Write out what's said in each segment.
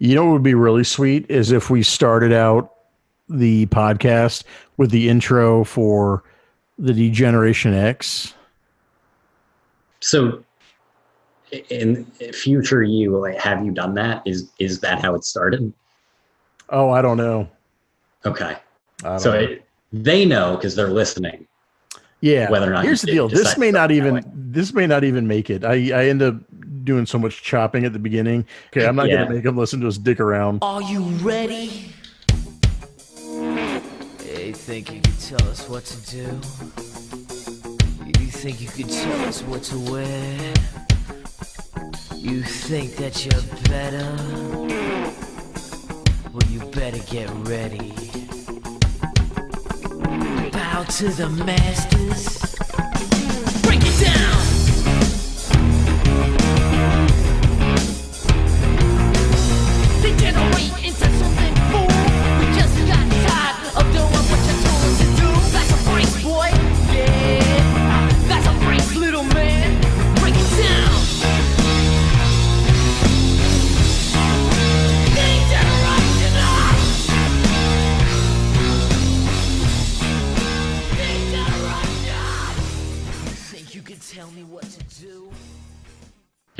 You know what would be really sweet is if we started out the podcast with the intro for the D-Generation X. So, in future you, like, have you done that? Is is that how it started? Oh, I don't know. Okay, don't so know. it, they know because they're listening. yeah. whether or not Here's the deal. This may not even this may not even make it. I I end up doing so much chopping at the beginning. Okay, I'm not Yeah. gonna make them listen to us dick around. Are you ready? You think you can tell us what to do? You think you can tell us what to wear? You think that you're better? Well, you better get ready. Bow to the masters.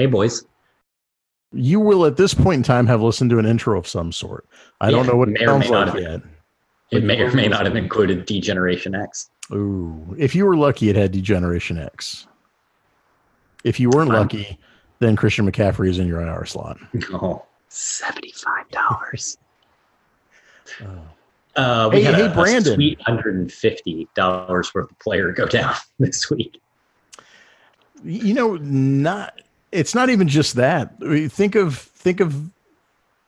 Hey, boys. You will at this point in time have listened to an intro of some sort. I don't know what it may or may sounds like yet. It may or may not have included D-Generation X. Ooh, if you were lucky, it had D-Generation X. If you weren't I'm- lucky, then Christian McCaffrey is in your IR slot. Oh, $75. Oh. Uh, we Hey- had hey, a, Brandon. a sweet $150 worth of player go down this week. You know, not it's not even just that. I mean, Think of think of.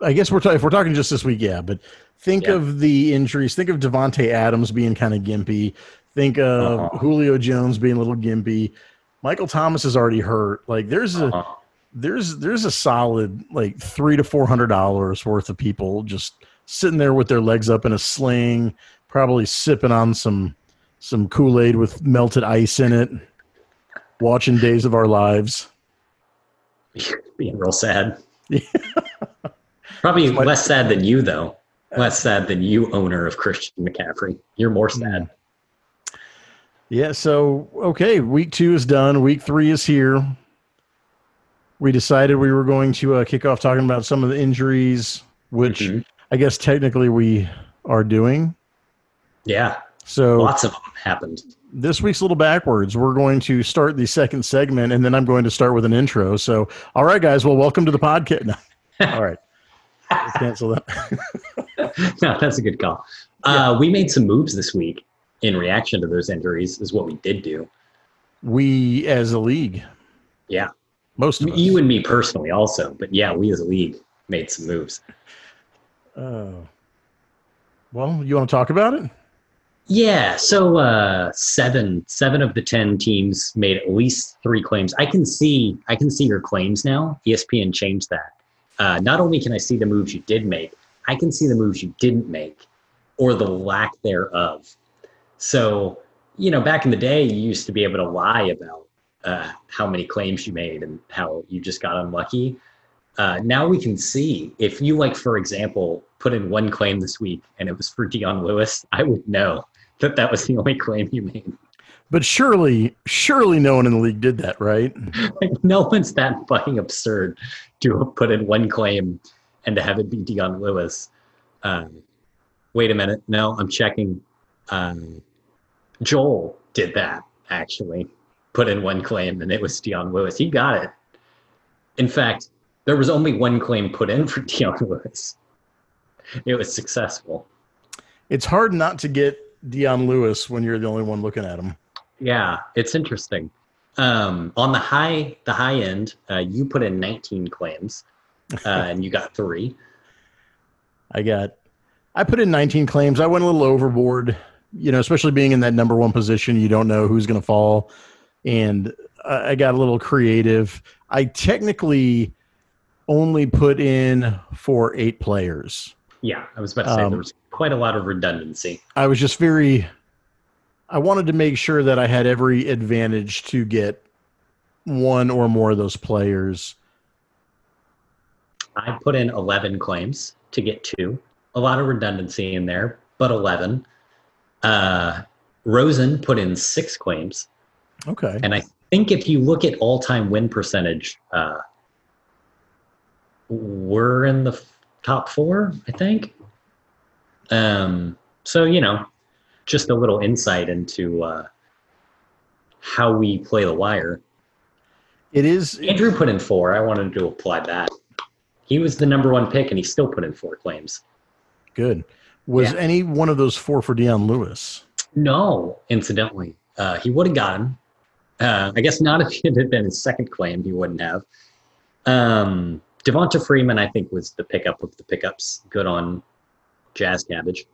I guess we're talking if we're talking just this week, yeah. But think Yeah. of the injuries. Think of Davante Adams being kind of gimpy. Think of Uh-huh. Julio Jones being a little gimpy. Michael Thomas is already hurt. Like there's a Uh-huh. there's there's a solid like three to four hundred dollars worth of people just sitting there with their legs up in a sling, probably sipping on some some Kool Aid with melted ice in it, watching Days of Our Lives. Being real sad. Probably less sad than you, though. Less sad than you, owner of Christian McCaffrey. You're more sad. Yeah, so okay, week two is done. Week three is here. We decided we were going to uh, kick off talking about some of the injuries, which Mhm. I guess technically we are doing. Yeah, So lots of them happened. this week's a little backwards. We're going to start the second segment, and then I'm going to start with an intro. So, all right, guys. Well, welcome to the podcast. No. All right, cancel that. no, that's a good call. Uh, we made some moves this week in reaction to those injuries, is what we did do. we, as a league, Yeah. most. You and me personally, also. But yeah, we as a league made some moves. Oh. well, you want to talk about it? Yeah, so uh, seven seven of the ten teams made at least three claims. I can see I can see your claims now. ESPN changed that. Uh, not only can I see the moves you did make, I can see the moves you didn't make, or the lack thereof. So you know, back in the day, you used to be able to lie about uh, how many claims you made and how you just got unlucky. Uh, now we can see if you like, for example, put in one claim this week and it was for Dion Lewis, I would know that that was the only claim you made. But surely, surely no one in the league did that, right? Like, no one's that fucking absurd to put in one claim and to have it be Dion Lewis. Um, wait a minute. No, I'm checking. Um, Joel did that actually. Put in one claim and it was Dion Lewis. He got it. In fact, there was only one claim put in for Dion Lewis. It was successful. It's hard not to get Dion Lewis when you're the only one looking at him. Yeah, it's interesting. Um, on the high, the high end, uh, you put in 19 claims, uh, and you got three. I got, I put in 19 claims. I went a little overboard, you know, especially being in that number one position. You don't know who's going to fall. And I I got a little creative. I technically only put in for eight players. Yeah, I was about to say Um, there was quite a lot of redundancy. I was just very, I wanted to make sure that I had every advantage to get one or more of those players. I put in 11 claims to get two. A lot of redundancy in there, but 11. Uh, Rosen put in six claims. Okay. And I think if you look at all time win percentage, uh, we're in the top four, I think. Um, so, you know, just a little insight into uh, how we play the wire. It is. Andrew put in four. I wanted to apply that. He was the number one pick, and he still put in four claims. Good. Was Yeah. any one of those four for Dion Lewis? No, incidentally, uh, he would have gotten. Uh, I guess not if it had been his second claim, he wouldn't have. Um, Devonta Freeman, I think, was the pickup of the pickups. Good on Jazz Cabbage.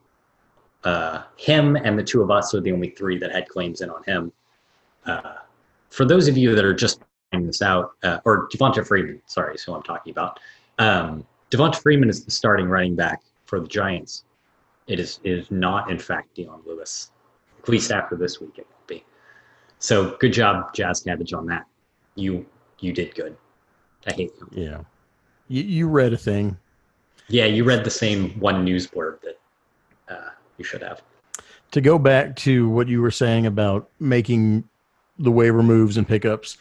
Uh, him and the two of us are the only three that had claims in on him. Uh, for those of you that are just finding this out, uh, or Devonta Freeman, sorry, is who I'm talking about. Um, Devonta Freeman is the starting running back for the Giants. It is it is not, in fact, Dion Lewis. At least after this week, it won't be. So good job, Jazz Cabbage, on that. You you did good. I hate you. Yeah. You, you read a thing. Yeah, you read the same one news blurb that uh, you should have. To go back to what you were saying about making the waiver moves and pickups,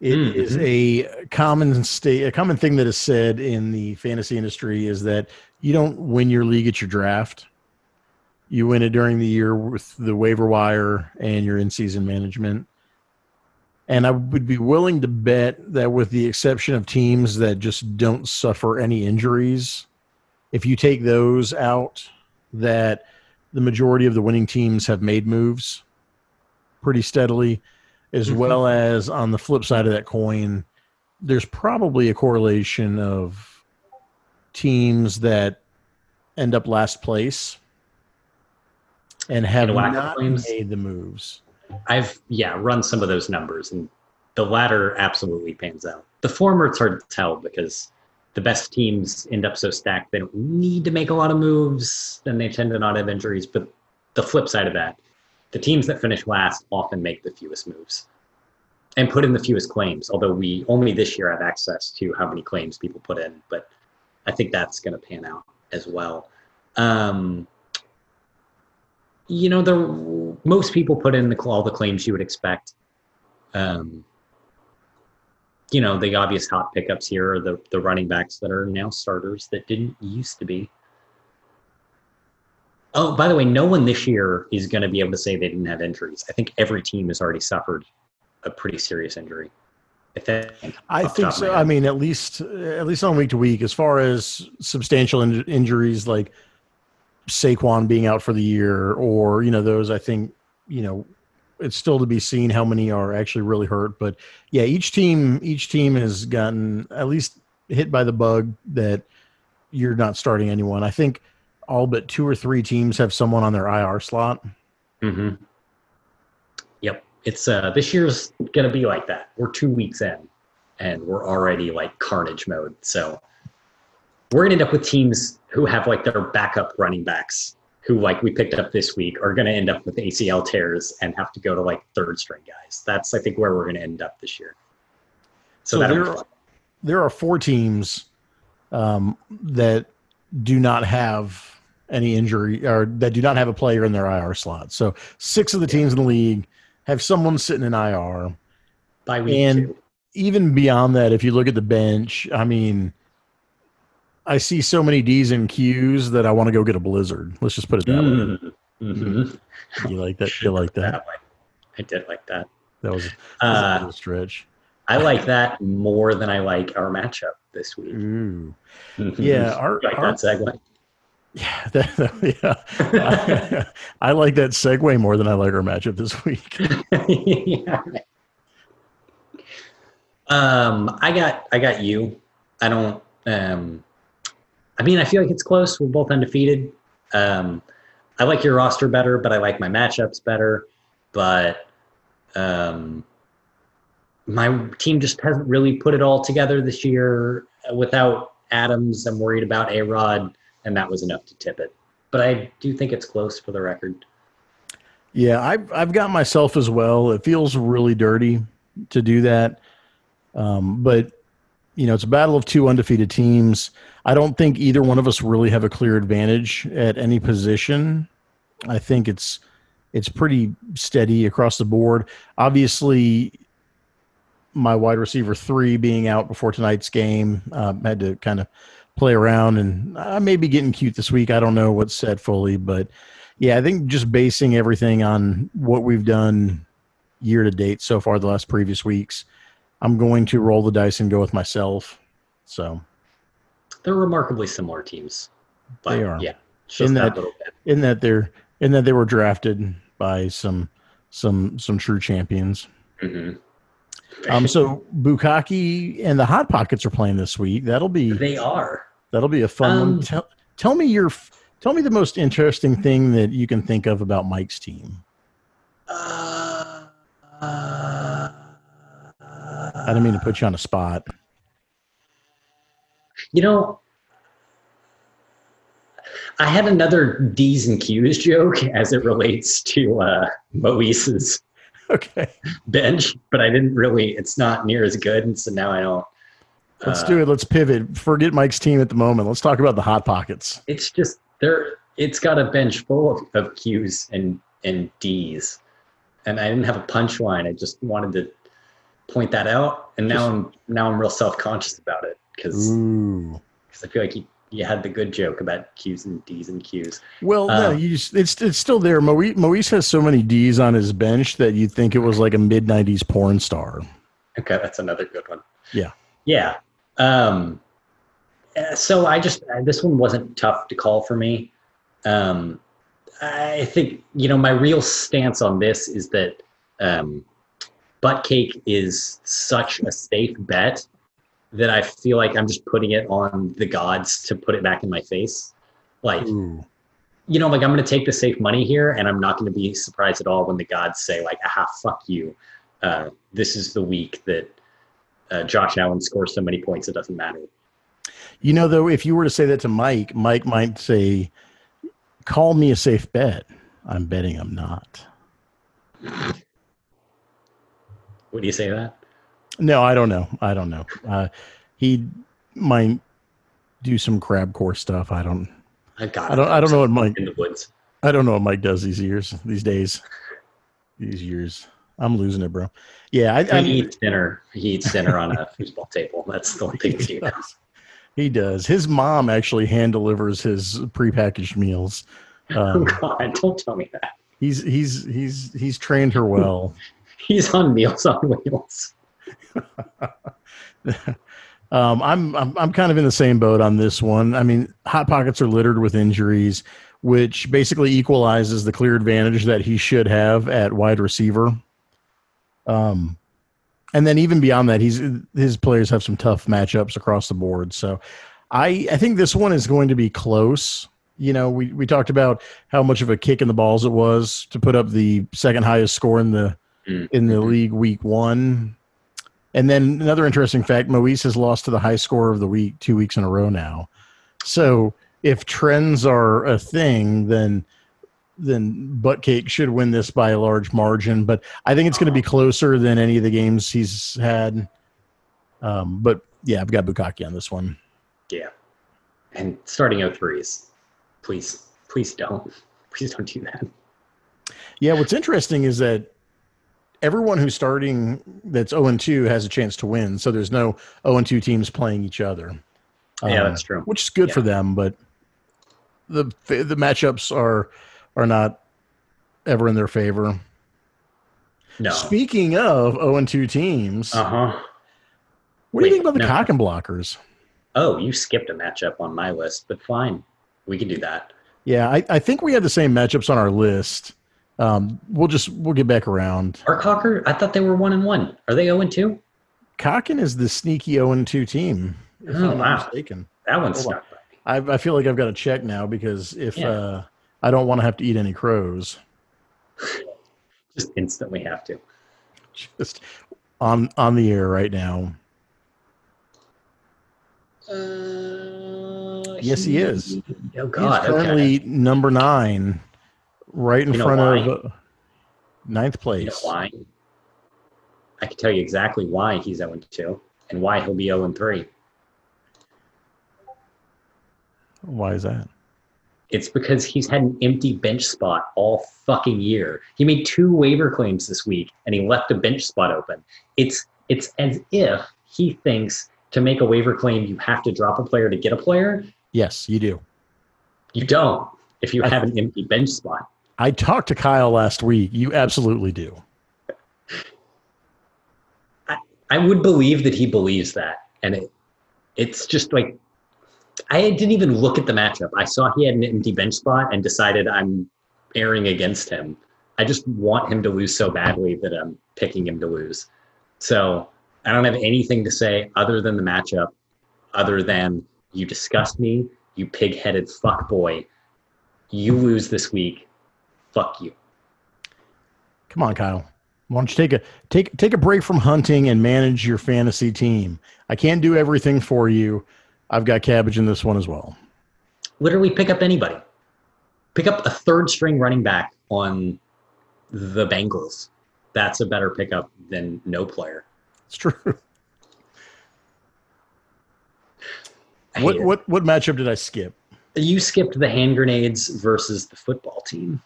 it is Mhm. a common state, a common thing that is said in the fantasy industry is that you don't win your league at your draft. You win it during the year with the waiver wire and your in-season management. And I would be willing to bet that, with the exception of teams that just don't suffer any injuries, if you take those out, that the majority of the winning teams have made moves pretty steadily, as Mhm. well as on the flip side of that coin, there's probably a correlation of teams that end up last place and have and not made the moves. I've yeah run some of those numbers, and the latter absolutely pans out. The former it's hard to tell because the best teams end up so stacked they don't need to make a lot of moves, and they tend to not have injuries. But the flip side of that, the teams that finish last often make the fewest moves and put in the fewest claims. Although we only this year have access to how many claims people put in, but I think that's going to pan out as well. Um, you know, the most people put in the, all the claims you would expect. Um, you know, the obvious hot pickups here are the the running backs that are now starters that didn't used to be. Oh, by the way, no one this year is going to be able to say they didn't have injuries. I think every team has already suffered a pretty serious injury. I think. I think top of my so. I mean, at least at least on week to week, as far as substantial in- injuries like Saquon being out for the year, or you know those, I think you know it's still to be seen how many are actually really hurt. But yeah, each team each team has gotten at least hit by the bug that you're not starting anyone. I think all but two or three teams have someone on their IR slot. hmm Yep. It's uh this year's gonna be like that. We're two weeks in and we're already like carnage mode. So we're gonna end up with teams who have like their backup running backs who like we picked up this week are gonna end up with ACL tears and have to go to like third string guys. That's I think where we're gonna end up this year. So, So there, there are four teams um, that do not have any injury or that do not have a player in their IR slot. So six of the teams in the league have someone sitting in IR. by week and- two. Even beyond that, if you look at the bench, I mean, I see so many D's and Q's that I want to go get a blizzard. Let's just put it that Mm. Mhm. way. You like that? You like that? That. I did like that. That was, that was a Uh, little stretch. I like that more than I like our matchup this week. Ooh. Mhm. Yeah, our, like our that segue. Yeah, that, yeah. I, like that segue more than I like our matchup this week. yeah. Um, I got I got you. I don't. Um, I mean, I feel like it's close. We're both undefeated. Um, I like your roster better, but I like my matchups better. But um, my team just hasn't really put it all together this year. Without Adams, I'm worried about A Rod, and that was enough to tip it. But I do think it's close for the record. Yeah, I've I've got myself as well. It feels really dirty to do that, um, but you know, it's a battle of two undefeated teams. I don't think either one of us really have a clear advantage at any position. I think it's it's pretty steady across the board. Obviously, my wide receiver three being out before tonight's game um, had to kind of play around, and I may be getting cute this week. I don't know what's said fully, but yeah, I think just basing everything on what we've done year to date so far, the last previous weeks, I'm going to roll the dice and go with myself. So They're remarkably similar teams. But They are. yeah, just In that, that- in that they're in that they were drafted by some some some true champions. hmm Um, so Bukaki and the Hot Pockets are playing this week. That'll be they are. that'll be a fun Um, one. Tell, tell me your tell me the most interesting thing that you can think of about Mike's team. Uh, uh, I didn't mean to put you on a spot. You know, I had another D's and Q's joke as it relates to uh, Moise's Okay, bench, but I didn't really. It's not near as good, and so now I don't. let's uh, do it. Let's pivot. Forget Mike's team at the moment. Let's talk about the Hot Pockets. It's just there. It's got a bench full of, of Q's and and D's, and I didn't have a punchline. I just wanted to point that out, and now I'm now I'm real self conscious about it because Ooh. I feel like you you had the good joke about Q's and D's and Q's. Well, no, Um, you just, it's it's still there. Moise, Moise has so many D's on his bench that you'd think it was like a mid '90s porn star. Okay, that's another good one. Yeah. Yeah. Um, uh, so I just this one wasn't tough to call for me. Um, I think you know my real stance on this is that um, butt cake is such a safe bet that I feel like I'm just putting it on the gods to put it back in my face. Like Ooh. you know, like I'm going to take the safe money here, and I'm not going to be surprised at all when the gods say, like, "Aha, fuck you." Uh, this is the week that uh, Josh Allen scores so many points it doesn't matter. You know, though, if you were to say that to Mike, Mike might say, "Call me a safe bet." I'm betting I'm not. Would you say that? No, I don't know. I don't know. Uh, he might do some crab core stuff. I don't. I got. I don't. I don't know what Mike. In the woods. I don't know what Mike does these years. These days. These years. I'm losing it, bro. Yeah, I, I he eats dinner. He eats dinner on a foosball table. That's the only thing he, now. does. He does. His mom actually hand delivers his prepackaged meals. Oh Um, God! Don't tell me that. he's he's he's he's trained her well. He's on Meals on Wheels. Um, I'm, I'm I'm kind of in the same boat on this one. I mean, hot pockets are littered with injuries, which basically equalizes the clear advantage that he should have at wide receiver. Um, and then even beyond that, he's his players have some tough matchups across the board. So, I I think this one is going to be close. You know, we we talked about how much of a kick in the balls it was to put up the second highest score in the Mm. in the Mhm. league week one. And then another interesting fact: Moise has lost to the high score of the week two weeks in a row now. So if trends are a thing, then then Buttcake should win this by a large margin. But I think it's going to be closer than any of the games he's had. Um, but yeah, I've got Bukaki on this one. Yeah. And starting out threes. Please, please don't. Please don't do that. Yeah, what's interesting is that everyone who's starting that's 0 and 2 has a chance to win. So there's no 0 and 2 teams playing each other. Yeah, Um, that's true. which is good for them, but the the matchups are are not ever in their favor. No. Speaking of 0 and 2 teams, Uh huh. what do you think about the no. cock and blockers? Oh, you skipped a matchup on my list, but fine. We can do that. Yeah, I, I think we had the same matchups on our list. Um, we'll just we'll get back around. Are Cocker? I thought they were one and one. Are they zero and two? Cocken is the sneaky 0 and 2 team. If Oh, I'm wow. mistaken. That one's on. stuck. by me. I, I feel like I've got to check now because if Yeah. uh, I don't want to have to eat any crows, Just instantly have to. just on on the air right now. Uh, Yes, he is. Oh God. He's currently number nine, right in You know front why? of uh, ninth okay. You know place. why? I can tell you exactly why he's zero and two, and why he'll be 0 and 3. Why is that? It's because he's had an empty bench spot all fucking year. He made two waiver claims this week and he left a bench spot open. It's it's as if he thinks to make a waiver claim you have to drop a player to get a player. Yes, you do. You don't if you I- have an empty bench spot. I talked to Kyle last week. You absolutely do. I would believe that he believes that. And it it's just like I didn't even look at the matchup. I saw he had an empty bench spot and decided I'm erring against him. I just want him to lose so badly that I'm picking him to lose. So I don't have anything to say other than the matchup, other than you disgust me, you pig headed fuck boy. You lose this week. Fuck you. Come on, Kyle. Why don't you take a take take a break from hunting and manage your fantasy team? I can't do everything for you. I've got cabbage in this one as well. literally pick up anybody. Pick up a third string running back on the Bengals. That's a better pickup than no player. It's true. What what what matchup did I skip? You skipped the hand grenades versus the football team.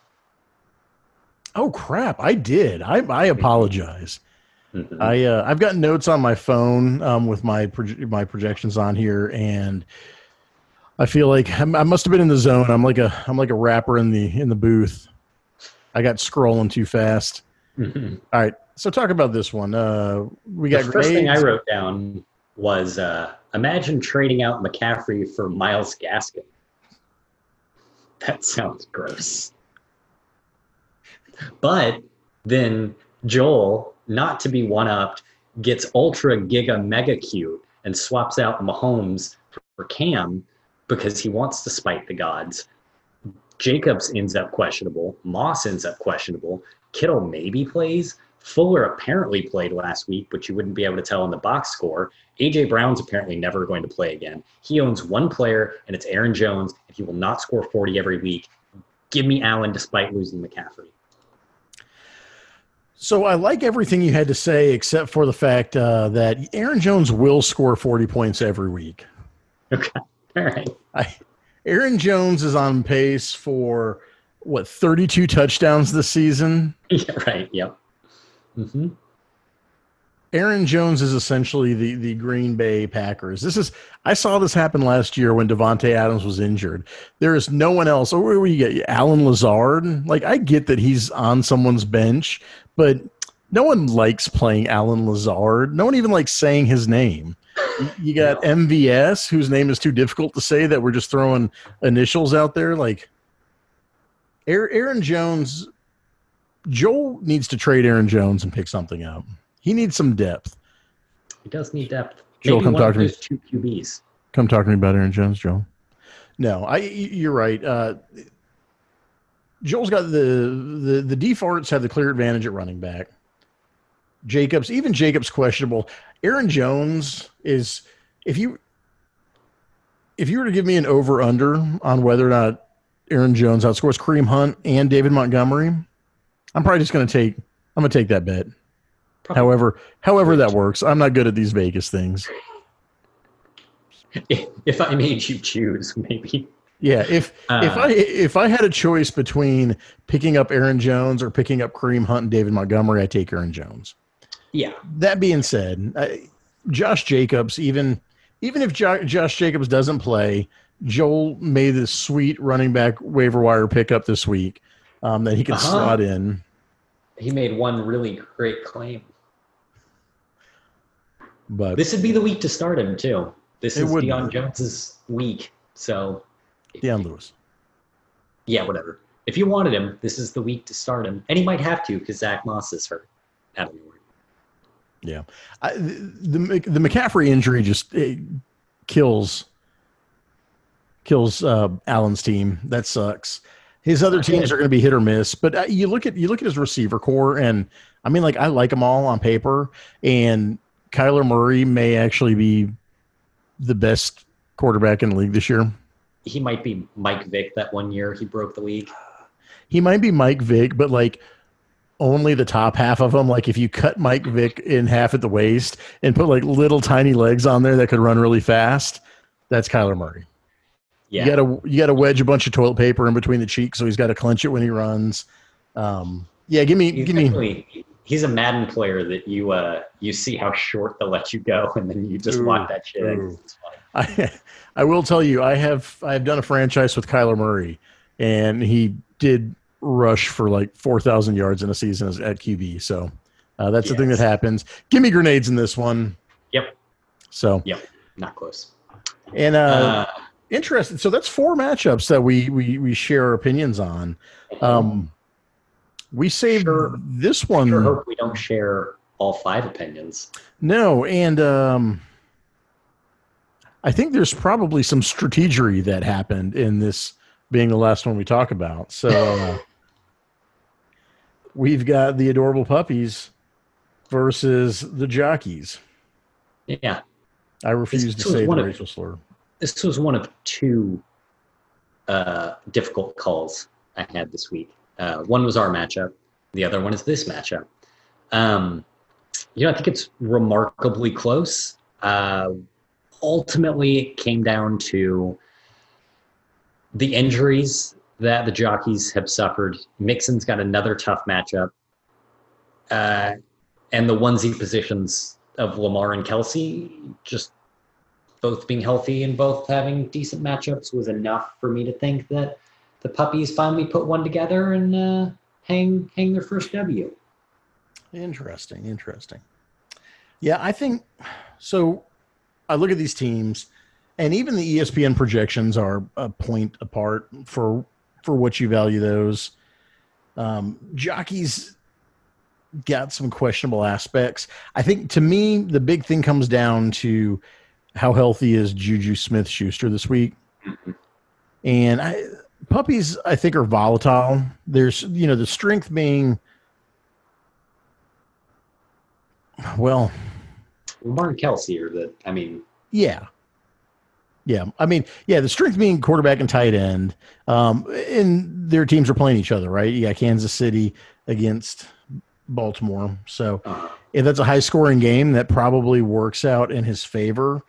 Oh crap! I did. I I apologize. I uh, I've got notes on my phone um, with my proj- my projections on here, and I feel like I'm, I must have been in the zone. I'm like a I'm like a rapper in the in the booth. I got scrolling too fast. Mhm. All right, so talk about this one. Uh, we The got first thing I wrote down was uh, imagine trading out McCaffrey for Myles Gaskin. That sounds gross. But then Joel, not to be one upped, gets ultra giga mega cute and swaps out Mahomes for Cam because he wants to spite the gods. Jacobs ends up questionable. Moss ends up questionable. Kittle maybe plays. Fuller apparently played last week, but you wouldn't be able to tell in the box score. AJ Brown's apparently never going to play again. He owns one player, and it's Aaron Jones, and he will not score 40 every week. Give me Allen despite losing McCaffrey. So I like everything you had to say, except for the fact uh, that Aaron Jones will score 40 points every week. Okay. All right. I, Aaron Jones is on pace for what 32 touchdowns this season. Yeah, right. Yep. hmm Aaron Jones is essentially the the Green Bay Packers. This is I saw this happen last year when Davante Adams was injured. There is no one else. Or where we get Allen Lazard. Like I get that he's on someone's bench, but no one likes playing Allen Lazard. No one even likes saying his name. You- You got MVS, whose name is too difficult to say that we're just throwing initials out there. Like Aaron Jones, Joel needs to trade Aaron Jones and pick something up. He needs some depth. He does need depth. Joel, Maybe come one talk of to me. those two QBs. Come talk to me about Aaron Jones, Joel. No, I. You're right. Uh, Joel's got the the the defaults have the clear advantage at running back. Jacobs, even Jacobs, questionable. Aaron Jones is if you if you were to give me an over under on whether or not Aaron Jones outscores Kareem Hunt and David Montgomery, I'm probably just going to take I'm going to take that bet. Probably. However, however that works, I'm not good at these Vegas things. If, if I made you choose, maybe. Yeah, if if Uh, I if I had a choice between picking up Aaron Jones or picking up Kareem Hunt and David Montgomery, I take Aaron Jones. Yeah. That being said, I, Josh Jacobs, even even if jo- Josh Jacobs doesn't play, Joel made this sweet running back waiver wire pickup this week um, that he can Uh-huh. slot in. He made one really great claim. But This would be the week to start him, too. This is would Deion. Jones's week. So, Dion Lewis. yeah, whatever. If you wanted him, this is the week to start him. And he might have to because Zack Moss is hurt. Out of nowhere. Yeah, I, the the the McCaffrey injury just it kills kills uh, Allen's team. That sucks. His other teams are going to be hit or miss, but uh, you look at you look at his receiver corps, and I mean, like I like them all on paper, and Kyler Murray may actually be the best quarterback in the league this year. He might be Mike Vick that one year he broke the league. He might be Mike Vick, but like only the top half of him, like if you cut Mike Vick in half at the waist and put like little tiny legs on there that could run really fast, that's Kyler Murray. Yeah. You gotta you gotta wedge a bunch of toilet paper in between the cheeks, so he's got to clench it when he runs. Um, yeah, give me He's give me. He's a Madden player that you uh you see how short they'll let you go and then you just Ooh, lock that shit in. ooh. It's fine. I I will tell you, I have I have done a franchise with Kyler Murray, and he did rush for like four thousand yards in a season as, at QB. So uh, that's the thing that happens. Give me grenades in this one. Yep. So Yep. Not close. and uh, Uh, interesting. So that's four matchups that we we we share our opinions on. Um, we saved Sure. this one. sure hope we don't share all five opinions. No, and um, I think there's probably some strategery that happened in this being the last one we talk about. So we've got the adorable puppies versus the jockeys. Yeah. I refuse This to say the of- racial slur. This was one of two uh, difficult calls I had this week. Uh, one was our matchup. The other one is this matchup. Um, you know, I think it's remarkably close. Uh, ultimately, it came down to the injuries that the jockeys have suffered. Mixon's got another tough matchup. Uh, and the onesie positions of Lamar and Kelce just both being healthy and both having decent matchups was enough for me to think that the puppies finally put one together and uh, hang hang their first W. Interesting, interesting. Yeah, I think so. I look at these teams, and even the ESPN projections are a point apart for for what you value those. Um, jockeys got some questionable aspects. I think to me, the big thing comes down to how healthy is Juju Smith Schuster this week, and I puppies I think are volatile. There's you know the strength being well and Kelce are the I mean Yeah. Yeah. I mean, yeah, the strength being quarterback and tight end. Um, and their teams are playing each other, right? You got Kansas City against Baltimore. So uh, if that's a high scoring game, that probably works out in his favor.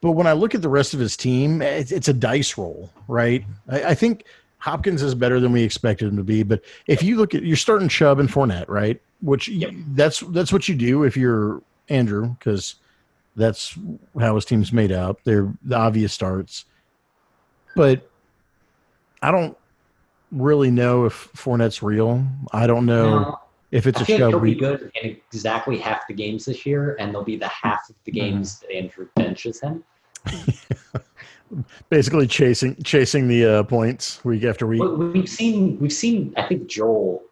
But when I look at the rest of his team, it's, it's a dice roll, right? I, I think Hopkins is better than we expected him to be. But if you look at you're starting Chubb and Fournette, right? Which Yep. that's that's what you do if you're Andrew, because that's how his team's made up. They're the obvious starts. But I don't really know if Fournette's real. I don't know no, if it's I a feel Chubb. he'll be good in exactly half the games this year, and they'll be the half of the Mm-hmm. games that Andrew benches him. basically chasing chasing the uh, points week after week. We've seen we've seen I think Joel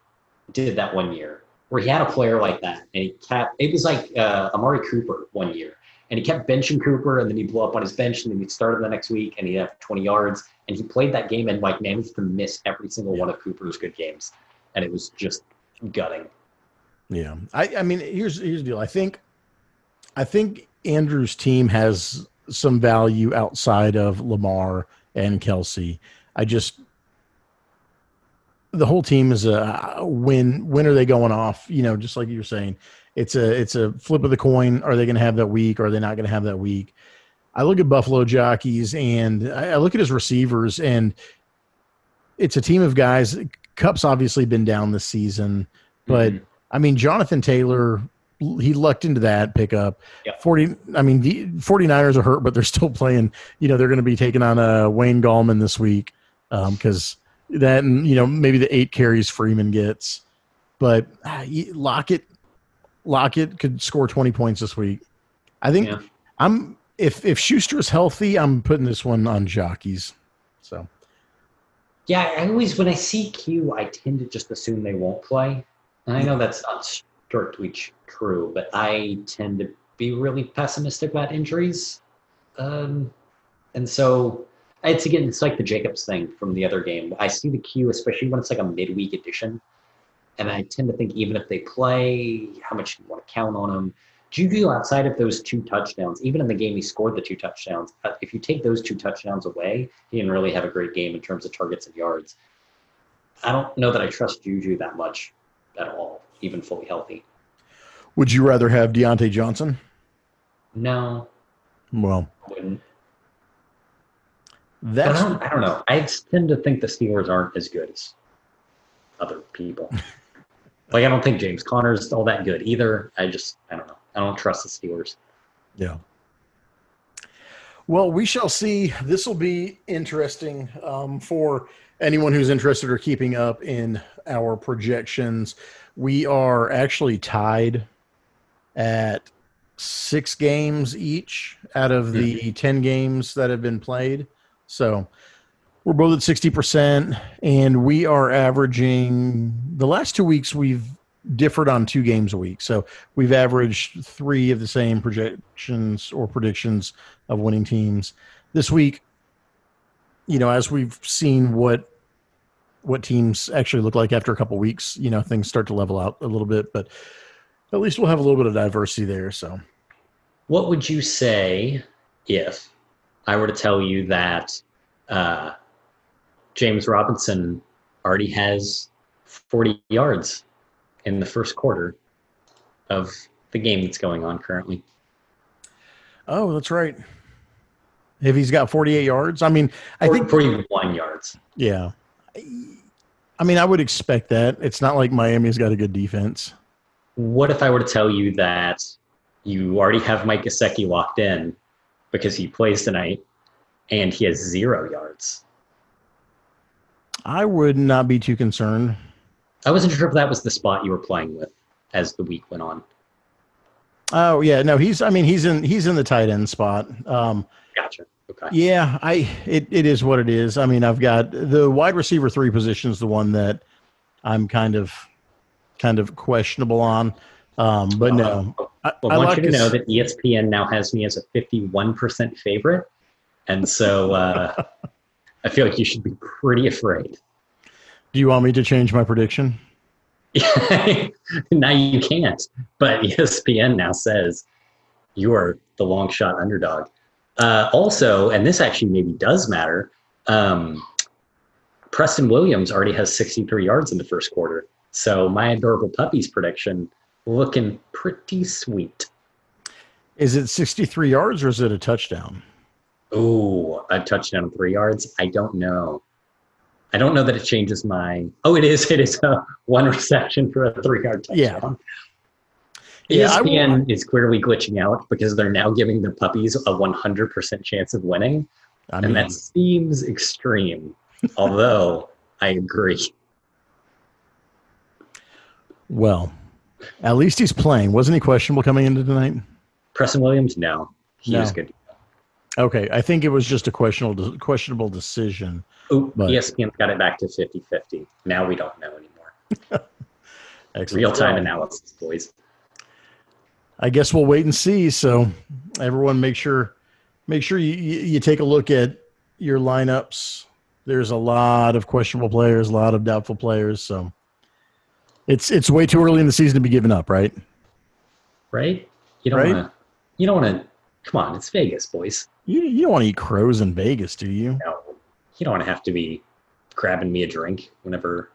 did that one year where he had a player like that and he kept it was like uh, Amari Cooper one year and he kept benching Cooper and then he blew up on his bench and then he'd start him the next week and he'd have 20 yards and he played that game and like managed to miss every single one of Cooper's good games and it was just gutting. Yeah, I, I mean, here's here's the deal. I think, I think Andrew's team has some value outside of Lamar and Kelce. I just the whole team is a when when are they going off? You know, just like you were saying, it's a it's a flip of the coin. Are they going to have that week? Or are they not going to have that week? I look at Buffalo jockeys and I, look at his receivers, and it's a team of guys. Kupp's obviously been down this season, but Mhm. I mean, Jonathan Taylor, he lucked into that pickup. Yep. 40, I mean, the 49ers are hurt, but they're still playing. You know, they're going to be taking on uh, Wayne Gallman this week because that, and, you know, maybe the eight carries Freeman gets. But he- Lockett, Lockett could score 20 points this week. I think Yeah. I'm, if, if Schuster is healthy, I'm putting this one on jockeys. So, Yeah, I always when I see Q, I tend to just assume they won't play. And I know that's not ch- true, but I tend to be really pessimistic about injuries. Um, and so it's again, it's like the Jacobs thing from the other game. I see the Q, especially when it's like a midweek edition, and I tend to think even if they play, how much do you want to count on them. Juju, outside of those two touchdowns, even in the game he scored the two touchdowns. uh, If you take those two touchdowns away, he didn't really have a great game in terms of targets and yards. I don't know that I trust Juju that much at all. Even fully healthy. Would you rather have Diontae Johnson? No, Well, I wouldn't. That's I don't, I don't know. I tend to think the Steelers aren't as good as other people. like I don't think James Conner's all that good either. I just I don't know. I don't trust the Steelers. Yeah. Well, we shall see. This will be interesting um, for anyone who's interested or keeping up in our projections. We are actually tied at six games each out of the mm-hmm. 10 games that have been played. So we're both at 60%, and we are averaging the last two weeks we've differed on two games a week. So we've averaged three of the same projections or predictions of winning teams this week. You know, as we've seen what what teams actually look like after a couple weeks, you know, things start to level out a little bit, but at least we'll have a little bit of diversity there. So What would you say if I were to tell you that uh, James Robinson already has 40 yards in the first quarter of the game that's going on currently? Oh, that's right. If he's got 48 yards, I mean, I think 41 yards. yeah. I mean, I would expect that. It's not like Miami's got a good defense. What if I were to tell you that you already have Mike Gesicki locked in because he plays tonight and he has zero yards? I would not be too concerned. I wasn't sure if that was the spot you were playing with as the week went on. Oh yeah, no, he's. I mean, he's in. He's in the tight end spot. Um, Gotcha. Okay. yeah, I. It, it is what it is. I mean, I've got the wide receiver three position is the one that I'm kind of, kind of questionable on. Um, but no, I, Well, I want like you to know that ESPN now has me as a 51% favorite. And so uh, I feel like you should be pretty afraid. Do you want me to change my prediction? now you can't. But ESPN now says you are the long shot underdog. Uh, also, and this actually maybe does matter, um, Preston Williams already has 63 yards in the first quarter. So my adorable puppies prediction looking pretty sweet. Is it 63 yards or is it a touchdown? Ooh, a touchdown, three yards. I don't know. I don't know that it changes my. Oh, it is. It is a one reception for a three-yard touchdown. Yeah, I ESPN is clearly glitching out because they're now giving the puppies a 100% chance of winning, I mean, and that seems extreme. although I agree. well, at least he's playing. Wasn't he questionable coming into tonight? Preston Williams, no, he No. was good. Okay, I think it was just a questionable questionable decision. Oh, But- ESPN got it back to 50-50. Now we don't know anymore. Real-time analysis, boys. I guess we'll wait and see. So everyone, make sure make sure you, you, take a look at your lineups. There's a lot of questionable players, a lot of doubtful players. So it's it's way too early in the season to be giving up, right? Right? You don't Right? want to. You don't want to. Come on, it's Vegas, boys. You you don't want to eat crows in Vegas, do you? No, you don't want to have to be grabbing me a drink whenever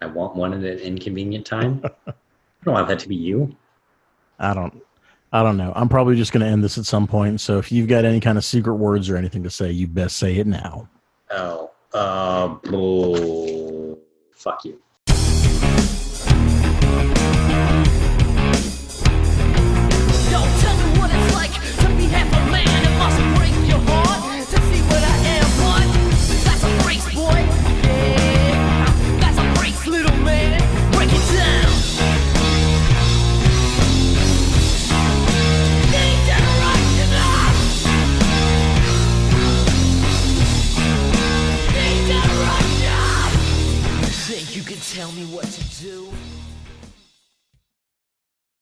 I want one at an inconvenient time. I don't want that to be you. I don't I don't know. I'm probably just going to end this at some point. So if you've got any kind of secret words or anything to say, you best say it now. Oh, uh, bull. fuck you. Tell me what to do?